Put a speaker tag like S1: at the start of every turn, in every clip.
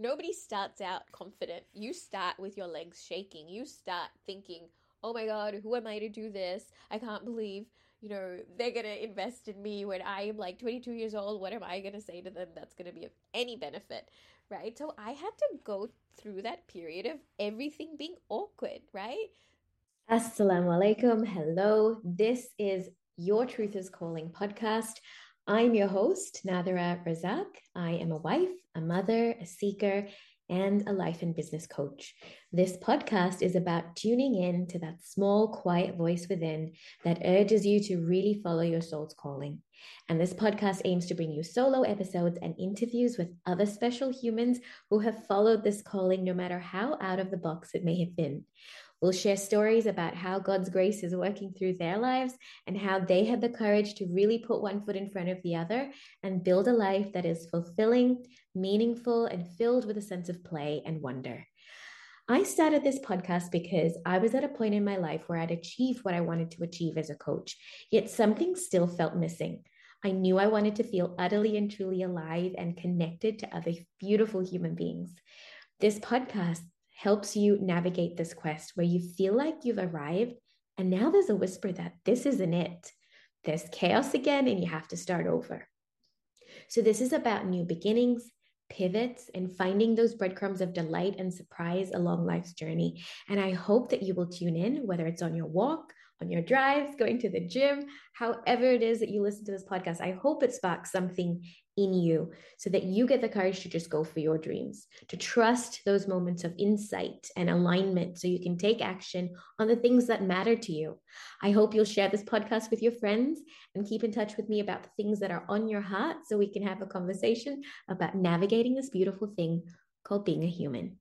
S1: Nobody starts out confident. You start with your legs shaking. You start thinking, oh my God, who am I to do this? I can't believe, you know, they're going to invest in me when I am like 22 years old. What am I going to say to them that's going to be of any benefit? Right. So I had to go through that period of everything being awkward, right?
S2: Assalamu alaikum. Hello. This is Your Truth is Calling podcast. I'm your host, Nadhira Razack. I am a wife, a mother, a seeker, and a life and business coach. This podcast is about tuning in to that small, quiet voice within that urges you to really follow your soul's calling. And this podcast aims to bring you solo episodes and interviews with other special humans who have followed this calling, no matter how out of the box it may have been. We'll share stories about how God's grace is working through their lives and how they had the courage to really put one foot in front of the other and build a life that is fulfilling, meaningful, and filled with a sense of play and wonder. I started this podcast because I was at a point in my life where I'd achieved what I wanted to achieve as a coach, yet something still felt missing. I knew I wanted to feel utterly and truly alive and connected to other beautiful human beings. This podcast helps you navigate this quest where you feel like you've arrived and now there's a whisper that this isn't it. There's chaos again and you have to start over. So, this is about new beginnings, pivots, and finding those breadcrumbs of delight and surprise along life's journey. And I hope that you will tune in, whether it's on your walk, on your drives, going to the gym, however it is that you listen to this podcast. I hope it sparks something in you so that you get the courage to just go for your dreams, to trust those moments of insight and alignment so you can take action on the things that matter to you. I hope you'll share this podcast with your friends and keep in touch with me about the things that are on your heart so we can have a conversation about navigating this beautiful thing called being a human.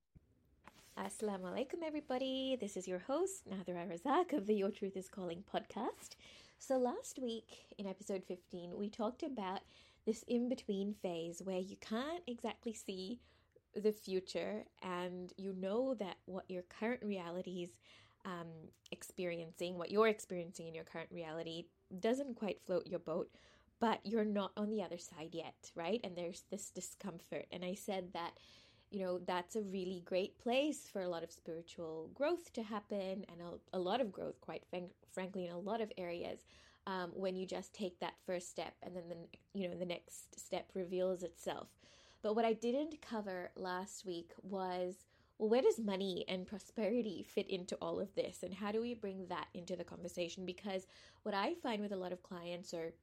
S1: Assalamu alaikum, everybody. This is your host, Nadhira Razack of the Your Truth is Calling podcast. So, last week in episode 15, we talked about this in between phase where you can't exactly see the future and you know that what your current reality is um, experiencing, what you're experiencing in your current reality, doesn't quite float your boat, but you're not on the other side yet, right? And there's this discomfort. And I said that you know that's a really great place for a lot of spiritual growth to happen and a, a lot of growth quite frankly in a lot of areas um, when you just take that first step and then the you know the next step reveals itself. But what i didn't cover last week was well where does money and prosperity fit into all of this? And how do we bring that into the conversation? Because what i find with a lot of clients or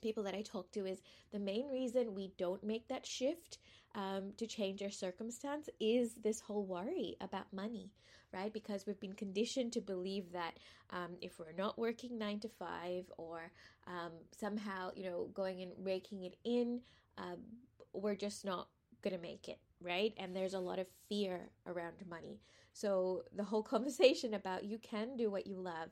S1: people that i talk to is the main reason we don't make that shift um, to change our circumstance is this whole worry about money right? Because we've been conditioned to believe that um, if we're not working nine to five or um, somehow, you know, going and raking it in, um, we're just not going to make it, right? And there's a lot of fear around money. So the whole conversation about you can do what you love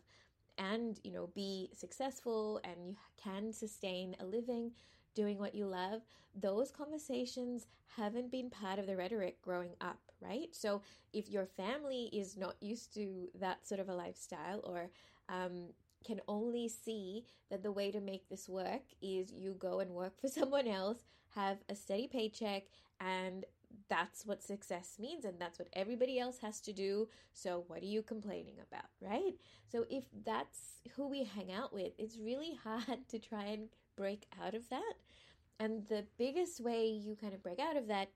S1: and, you know, be successful and you can sustain a living doing what you love, those conversations haven't been part of the rhetoric growing up, right? So if your family is not used to that sort of a lifestyle or um, can only see that the way to make this work is you go and work for someone else, have a steady paycheck, and that's what success means, and that's what everybody else has to do. So, what are you complaining about, right? So, if that's who we hang out with, it's really hard to try and break out of that. And the biggest way you kind of break out of that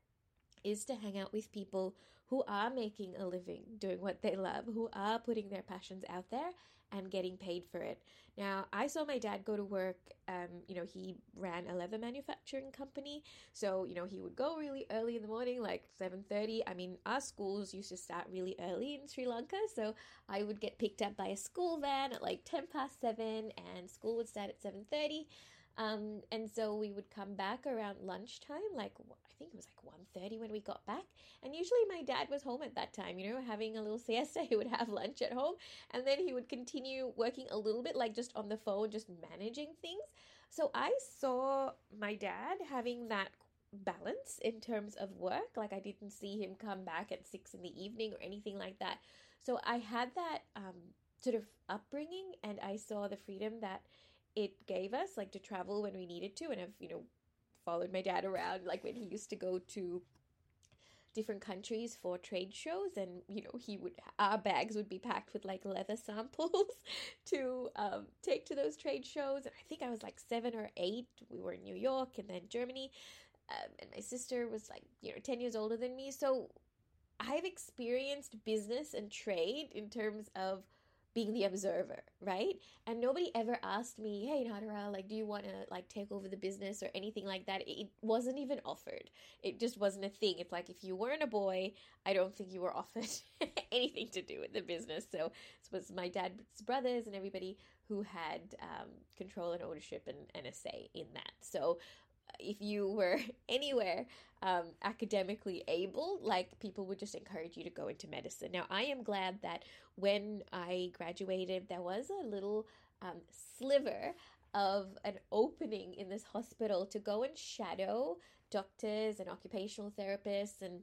S1: is to hang out with people who are making a living doing what they love, who are putting their passions out there and getting paid for it. Now, I saw my dad go to work. Um, you know, he ran a leather manufacturing company, so you know he would go really early in the morning, like seven thirty. I mean, our schools used to start really early in Sri Lanka, so I would get picked up by a school van at like ten past seven, and school would start at seven thirty. Um, and so we would come back around lunchtime, like I think it was like 1.30 when we got back. And usually my dad was home at that time, you know, having a little siesta. He would have lunch at home and then he would continue working a little bit, like just on the phone, just managing things. So I saw my dad having that balance in terms of work. Like I didn't see him come back at six in the evening or anything like that. So I had that um, sort of upbringing and I saw the freedom that it gave us, like to travel when we needed to, and have you know followed my dad around, like when he used to go to different countries for trade shows and you know he would our bags would be packed with like leather samples to um, take to those trade shows. And i think i was like seven or eight. We were in new york and then germany. Um, and my sister was like you know 10 years older than me. So i've experienced business and trade in terms of being the observer, right? And nobody ever asked me, "Hey, Nadhira, like, do you want to like take over the business or anything like that?" It wasn't even offered. It just wasn't a thing. It's like if you weren't a boy, I don't think you were offered anything to do with the business. So it was my dad's brothers and everybody who had um, control and ownership and, and a say in that. So if you were anywhere um, academically able, like people would just encourage you to go into medicine. Now, I am glad that when I graduated, there was a little um, sliver of an opening in this hospital to go and shadow doctors and occupational therapists and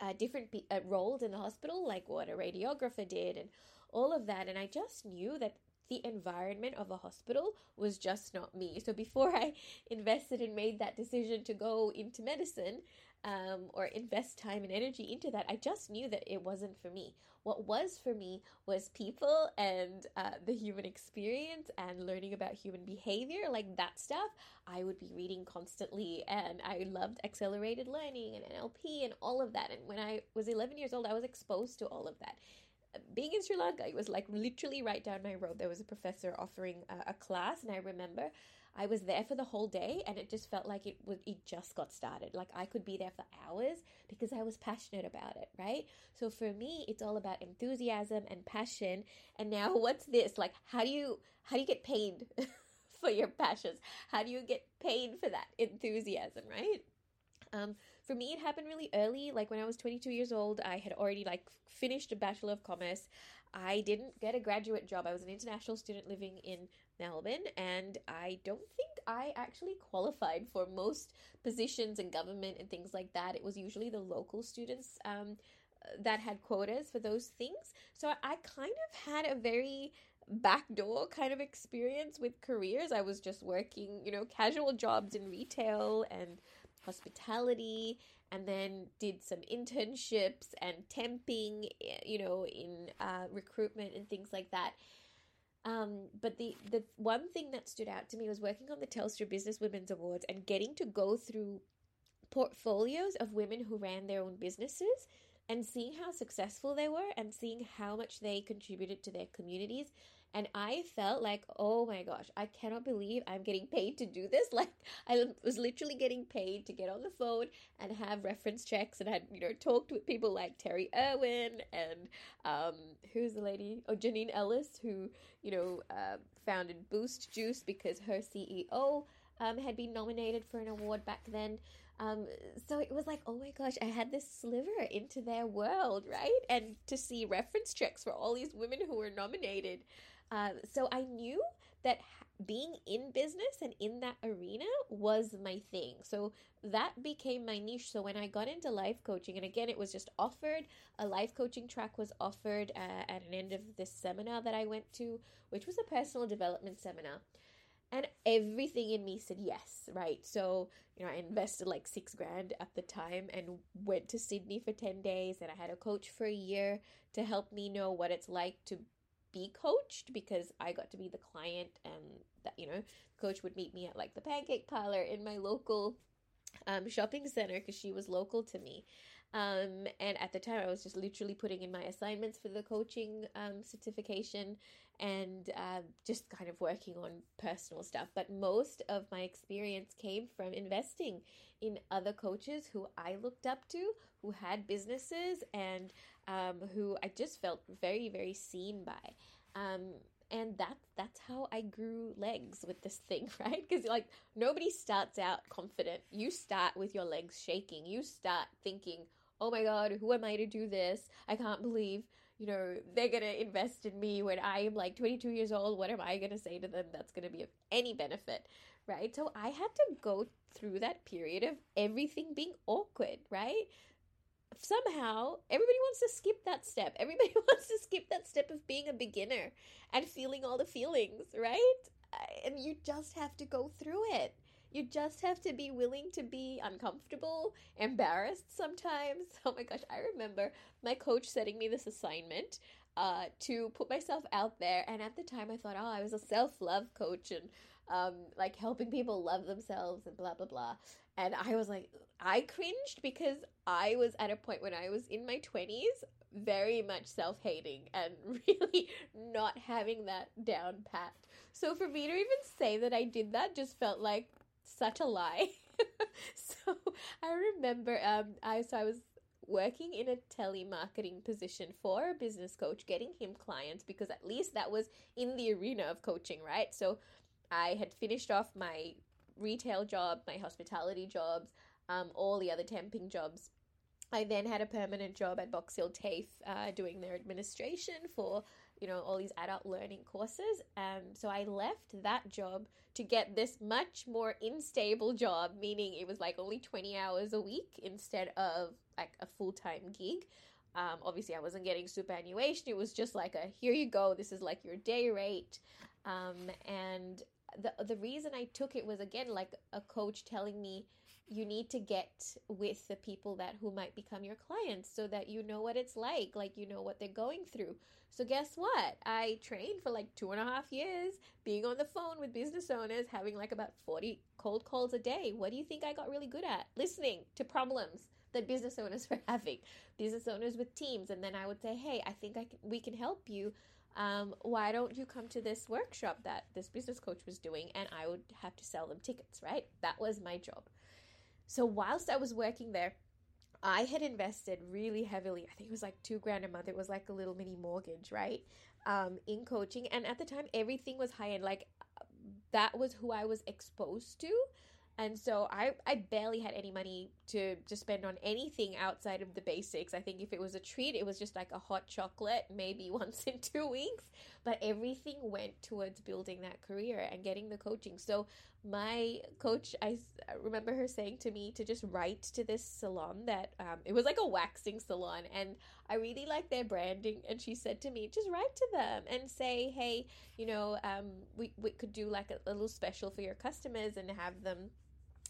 S1: uh, different uh, roles in the hospital, like what a radiographer did and all of that. And I just knew that the environment of a hospital was just not me. So before I invested and made that decision to go into medicine um, or invest time and energy into that, I just knew that it wasn't for me. What was for me was people and uh, the human experience and learning about human behavior, like that stuff. I would be reading constantly, and I loved accelerated learning and NLP and all of that. And when I was 11 years old, I was exposed to all of that being in Sri Lanka, it was like literally right down my road. There was a professor offering a, a, class, and I remember I was there for the whole day, and it just felt like it was it just got started. Like I could be there for hours because I was passionate about it, right? So for me, it's all about enthusiasm and passion. And now, what's this? Like, how do you how do you get paid for your passions? How do you get paid for that enthusiasm, right? Um, for me, it happened really early. Like when I was 22 years old, I had already like finished a Bachelor of Commerce. I didn't get a graduate job. I was an international student living in Melbourne, and I don't think I actually qualified for most positions in government and things like that. It was usually the local students um, that had quotas for those things. So I kind of had a very backdoor kind of experience with careers. I was just working, you know, casual jobs in retail and hospitality and then did some internships and temping, eh, you know, in uh, recruitment and things like that. Um, but the the one thing that stood out to me was working on the Telstra Business Women's Awards and getting to go through portfolios of women who ran their own businesses and seeing how successful they were and seeing how much they contributed to their communities and I felt like, oh my gosh, I cannot believe I'm getting paid to do this. Like, I was literally getting paid to get on the phone and have reference checks and had, you know, talked with people like Terry Irwin and um, who's the lady? Oh, Janine Ellis, who, you know, uh, founded Boost Juice because her CEO um, had been nominated for an award back then. Um, so it was like, oh my gosh, I had this sliver into their world, right? And to see reference checks for all these women who were nominated uh, so I knew that being in business and in that arena was my thing. So that became my niche. So when I got into life coaching, and again, it was just offered, a life coaching track was offered uh, at an end of this seminar that I went to, which was a personal development seminar. And everything in me said yes, right? So, you know, I invested like six grand at the time and went to Sydney for 10 days. And I had a coach for a year to help me know what it's like to be coached because I got to be the client and that you know coach would meet me at like the pancake parlor in my local um, shopping center because she was local to me. Um, and at the time I was just literally putting in my assignments for the coaching um, certification and uh, just kind of working on personal stuff but most of my experience came from investing in other coaches who I looked up to who had businesses and um, who I just felt very, very seen by. Um, and that's that's how I grew legs with this thing, right? Because like nobody starts out confident. You start with your legs shaking. You start thinking, "Oh my god, who am I to do this? I can't believe." You know, they're gonna invest in me when I am like 22 years old. What am I gonna say to them that's gonna be of any benefit? right? So I had to go through that period of everything being awkward, right? somehow everybody wants to skip that step. Everybody wants to skip that step of being a beginner and feeling all the feelings, right? And you just have to go through it. You just have to be willing to be uncomfortable, embarrassed sometimes. Oh my gosh, I remember my coach setting me this assignment uh, to put myself out there. And at the time, I thought, oh, I was a self love coach and um, like helping people love themselves and blah, blah, blah. And I was like, I cringed because I was at a point when I was in my 20s, very much self hating and really not having that down pat. So for me to even say that I did that just felt like such a lie. so I remember um I so I was working in a telemarketing position for a business coach, getting him clients because at least that was in the arena of coaching, right? So I had finished off my retail job, my hospitality jobs, um, all the other temping jobs. I then had a permanent job at Box Hill TAFE uh, doing their administration for you know all these adult learning courses. And so i left that job to get this much more unstable job meaning it was like only 20 hours a week instead of like a full-time gig. Um, obviously i wasn't getting superannuation. It was just like a here you go. This is like your day rate. Um, and the the reason i took it was again like a coach telling me you need to get with the people that who might become your clients so that you know what it's like like you know what they're going through. So guess what? I trained for like two and a half years being on the phone with business owners having like about 40 cold calls a day. What do you think i got really good at? Listening to problems that business owners were having. Business owners with teams. And then i would say hey i think i can we can help you. Um, why don't you come to this workshop that this business coach was doing? And i would have to sell them tickets right? That was my job so whilst I was working there, I had invested really heavily. I think it was like two grand a month. It was like a little mini mortgage, right? Um, in coaching. And at the time, everything was high end. Like that was who I was exposed to. And so I, I barely had any money to, to spend on anything outside of the basics. I think if it was a treat, it was just like a hot chocolate, maybe once in two weeks. But everything went towards building that career and getting the coaching. So my coach, I remember her saying to me to just write to this salon that um, it was like a waxing salon. And I really like their branding. And she said to me, just write to them and say, hey, you know, um, we, we could do like a, a little special for your customers and have them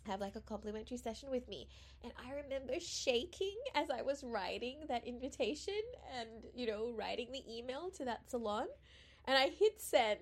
S1: have like a complimentary session with me. And I remember shaking as I was writing that invitation and, you know, writing the email to that salon. And I hit send.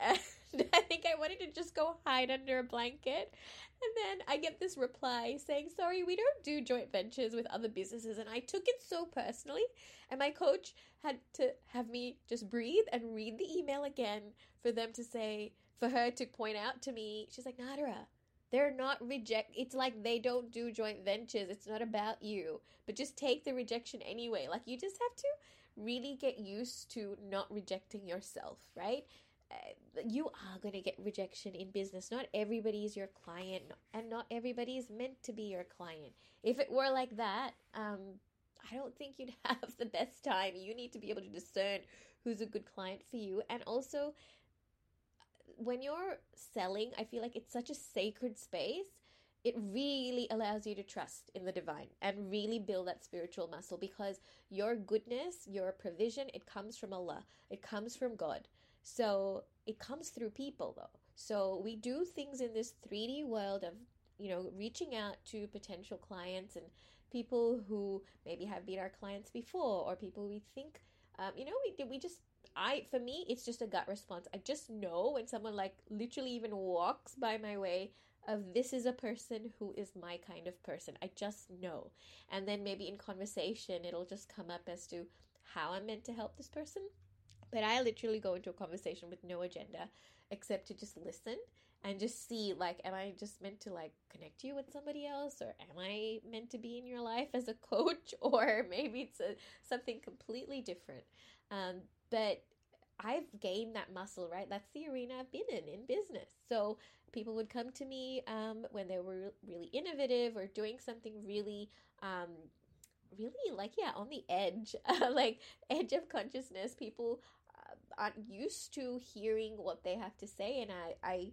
S1: I think I wanted to just go hide under a blanket. And then I get this reply saying, Sorry, we don't do joint ventures with other businesses. And I took it so personally. And my coach had to have me just breathe and read the email again for them to say, for her to point out to me, she's like, Nadhira, they're not reject it's like they don't do joint ventures it's not about you but just take the rejection anyway like you just have to really get used to not rejecting yourself right you are going to get rejection in business not everybody is your client and not everybody is meant to be your client if it were like that um I don't think you'd have the best time. You need to be able to discern who's a good client for you and also when you're selling, I feel like it's such a sacred space. It really allows you to trust in the divine and really build that spiritual muscle because your goodness, your provision, it comes from Allah. It comes from God. So it comes through people though. So we do things in this 3D world of, you know, reaching out to potential clients and people who maybe have been our clients before or people we think um, you know, we we just I for me it's just a gut response. I just know when someone like literally even walks by my way of this is a person who is my kind of person. I just know. And then maybe in conversation it'll just come up as to how I'm meant to help this person. But I literally go into a conversation with no agenda except to just listen and just see like am I just meant to like connect you with somebody else or am I meant to be in your life as a coach or maybe it's a, something completely different. Um, but I've gained that muscle, right? That's the arena I've been in in business. So people would come to me um, when they were really innovative or doing something really, um, really like, yeah, on the edge, like edge of consciousness. People aren't used to hearing what they have to say. And I, I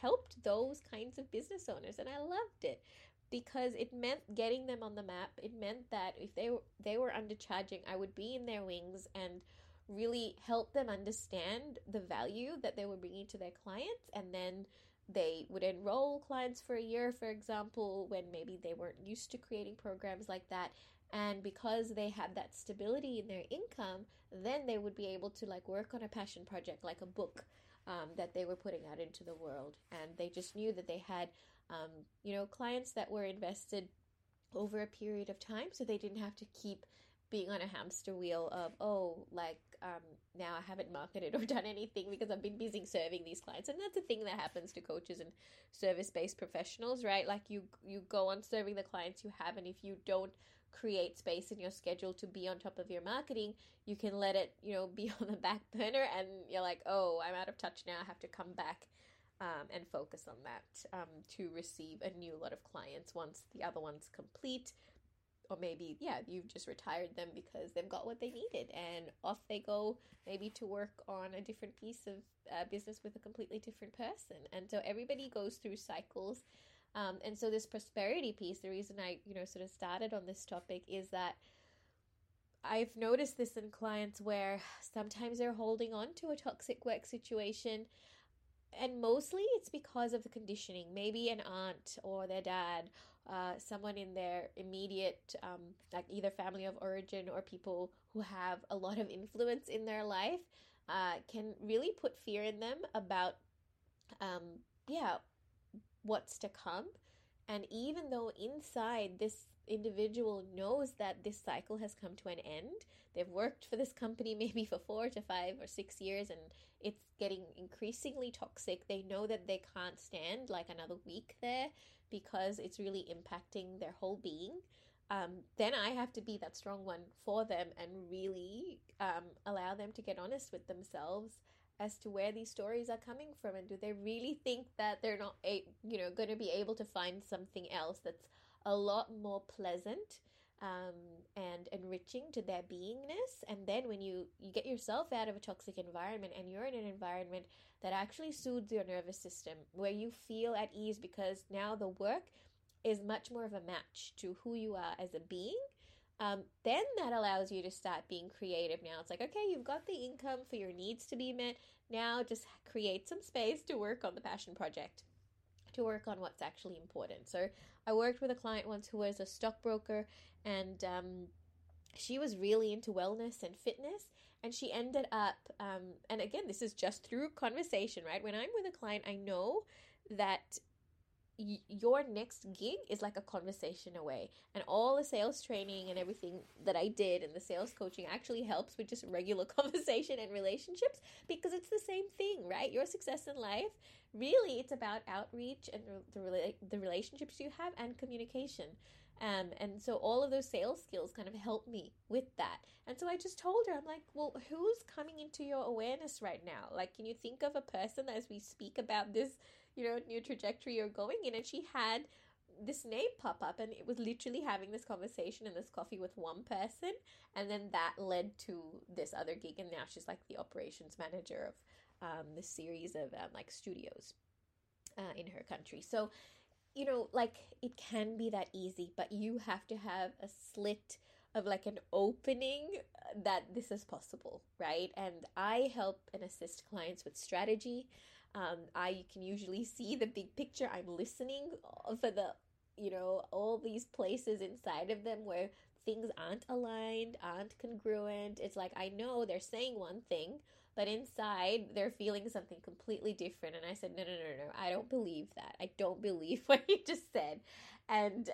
S1: helped those kinds of business owners and I loved it because it meant getting them on the map. It meant that if they were, they were undercharging, I would be in their wings and really help them understand the value that they were bringing to their clients and then they would enroll clients for a year, for example, when maybe they weren't used to creating programs like that. And because they had that stability in their income, then they would be able to like work on a passion project, like a book um, that they were putting out into the world. And they just knew that they had, um, you know, clients that were invested over a period of time, so they didn't have to keep being on a hamster wheel of oh like um, now i haven't marketed or done anything because i've been busy serving these clients. And that's a thing that happens to coaches and service-based professionals right? Like you you go on serving the clients you have and if you don't create space in your schedule to be on top of your marketing you can let it you know be on the back burner and you're like oh i'm out of touch now. I have to come back um, and focus on that um, to receive a new lot of clients once the other one's complete or maybe yeah you've just retired them because they've got what they needed and off they go maybe to work on a different piece of uh, business with a completely different person. And so everybody goes through cycles. Um, and so this prosperity piece the reason i you know sort of started on this topic is that i've noticed this in clients where sometimes they're holding on to a toxic work situation and mostly it's because of the conditioning. Maybe an aunt or their dad uh, someone in their immediate, um, like either family of origin or people who have a lot of influence in their life, uh, can really put fear in them about, um, yeah, what's to come. And even though inside this individual knows that this cycle has come to an end, they've worked for this company maybe for four to five or six years and it's getting increasingly toxic. They know that they can't stand like another week there because it's really impacting their whole being, um, then I have to be that strong one for them and really um, allow them to get honest with themselves as to where these stories are coming from. And do they really think that they're not a, you know going to be able to find something else that's a lot more pleasant um, and enriching to their beingness and then when you you get yourself out of a toxic environment and you're in an environment that actually soothes your nervous system, where you feel at ease because now the work is much more of a match to who you are as a being. Um, then that allows you to start being creative. Now it's like, okay, you've got the income for your needs to be met. Now just create some space to work on the passion project, to work on what's actually important. So I worked with a client once who was a stockbroker and um, she was really into wellness and fitness and she ended up um, and again this is just through conversation right when i'm with a client i know that your next gig is like a conversation away and all the sales training and everything that i did and the sales coaching actually helps with just regular conversation and relationships because it's the same thing right your success in life really it's about outreach and the, the, the relationships you have and communication um, and so all of those sales skills kind of helped me with that. And so I just told her, I'm like, well, who's coming into your awareness right now? Like, can you think of a person as we speak about this, you know, new trajectory you're going in? And she had this name pop up and it was literally having this conversation in this coffee with one person and then that led to this other gig and now she's like the operations manager of um, this series of um, like studios uh, in her country so you know, like it can be that easy, but you have to have a slit of like an opening that this is possible, right? And I help and assist clients with strategy. Um, I can usually see the big picture. I'm listening for the, you know, all these places inside of them where things aren't aligned, aren't congruent. It's like I know they're saying one thing, but inside they're feeling something completely different. And I said, no, no, no, no, I don't believe that. I don't believe what you just said. And,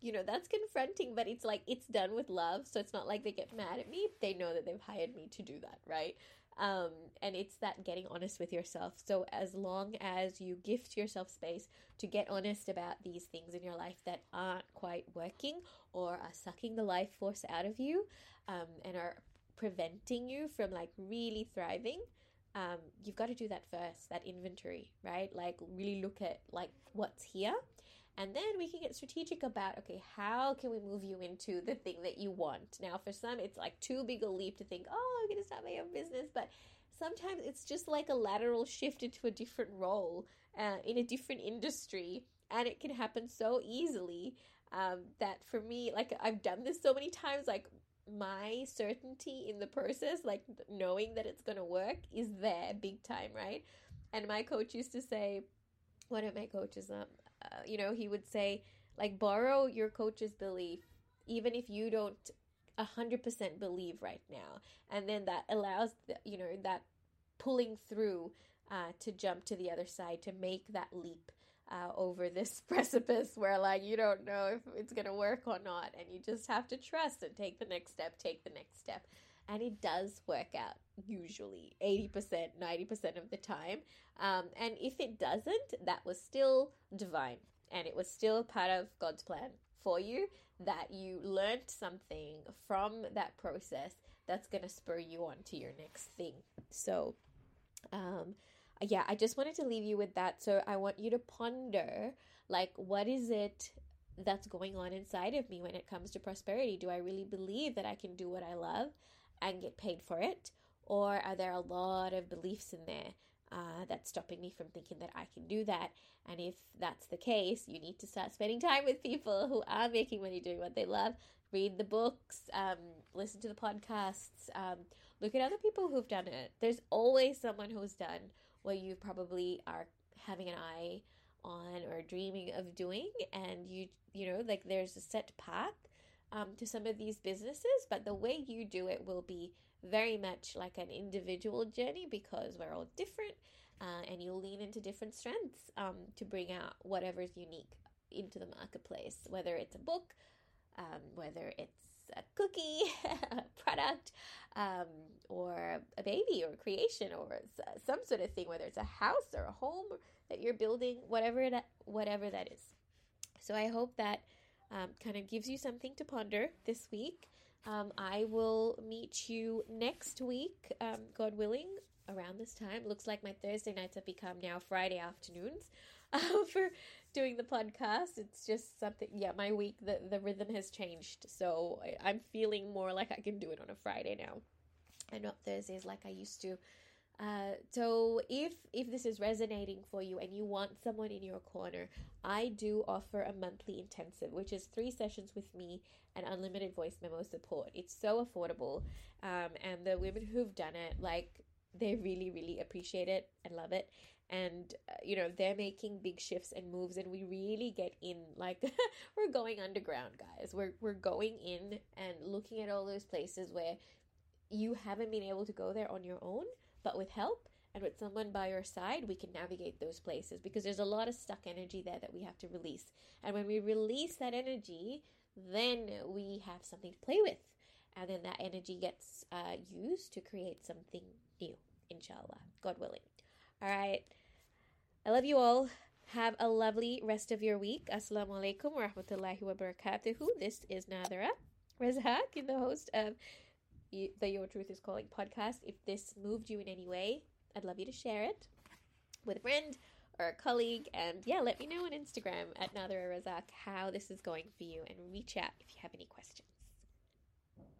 S1: you know, that's confronting, but it's like it's done with love. So it's not like they get mad at me. They know that they've hired me to do that, right? Um, and it's that getting honest with yourself. So, as long as you gift yourself space to get honest about these things in your life that aren't quite working or are sucking the life force out of you um, and are preventing you from like really thriving um, you've got to do that first that inventory right like really look at like what's here and then we can get strategic about okay how can we move you into the thing that you want now for some it's like too big a leap to think oh i'm going to start my own business but sometimes it's just like a lateral shift into a different role uh, in a different industry and it can happen so easily um, that for me like i've done this so many times like my certainty in the process, like knowing that it's going to work, is there big time, right? And my coach used to say, one of my coaches, um, uh, you know, he would say, like, borrow your coach's belief, even if you don't 100% believe right now. And then that allows, the, you know, that pulling through uh, to jump to the other side, to make that leap. Uh, over this precipice where like you don't know if it's gonna work or not and you just have to trust and take the next step take the next step and it does work out usually 80% 90% of the time. Um, and if it doesn't that was still divine. And it was still part of god's plan for you that you learned something from that process that's going to spur you on to your next thing. So um, yeah i just wanted to leave you with that. So i want you to ponder like what is it that's going on inside of me when it comes to prosperity? Do i really believe that i can do what i love and get paid for it? Or are there a lot of beliefs in there uh, that's stopping me from thinking that I can do that? And if that's the case, you need to start spending time with people who are making money doing what they love. Read the books, um, listen to the podcasts, um, look at other people who've done it. There's always someone who's done what you probably are having an eye on or dreaming of doing and you you know like there's a set path um, to some of these businesses, but the way you do it will be very much like an individual journey because we're all different uh, and you'll lean into different strengths um, to bring out whatever's unique into the marketplace, whether it's a book, um, whether it's a cookie, a product, um, or a baby or a creation or some sort of thing, whether it's a house or a home that you're building, whatever whatever that is. So I hope that um, kind of gives you something to ponder this week. Um, I will meet you next week, um, God willing, around this time. Looks like my Thursday nights have become now Friday afternoons uh, for doing the podcast. It's just something, yeah, my week, the, the rhythm has changed. So I, I'm feeling more like I can do it on a Friday now and not Thursdays like I used to. Uh, so if if this is resonating for you and you want someone in your corner, I do offer a monthly intensive, which is three sessions with me and unlimited voice memo support. It's so affordable, um, and the women who've done it, like they really really appreciate it and love it. And uh, you know they're making big shifts and moves, and we really get in. Like we're going underground, guys. We're we're going in and looking at all those places where you haven't been able to go there on your own but with help and with someone by your side, we can navigate those places because there's a lot of stuck energy there that we have to release. And when we release that energy, then we have something to play with. And then that energy gets uh, used to create something new, inshallah, God willing. All right. I love you all. Have a lovely rest of your week. Assalamu alaikum wa rahmatullahi wa barakatuhu. This is Nadhira Razack, the host of the Your Truth is Calling podcast. If this moved you in any way, I'd love you to share it with a friend or a colleague. And yeah, let me know on Instagram at Nadhira Razack how this is going for you and reach out if you have any questions.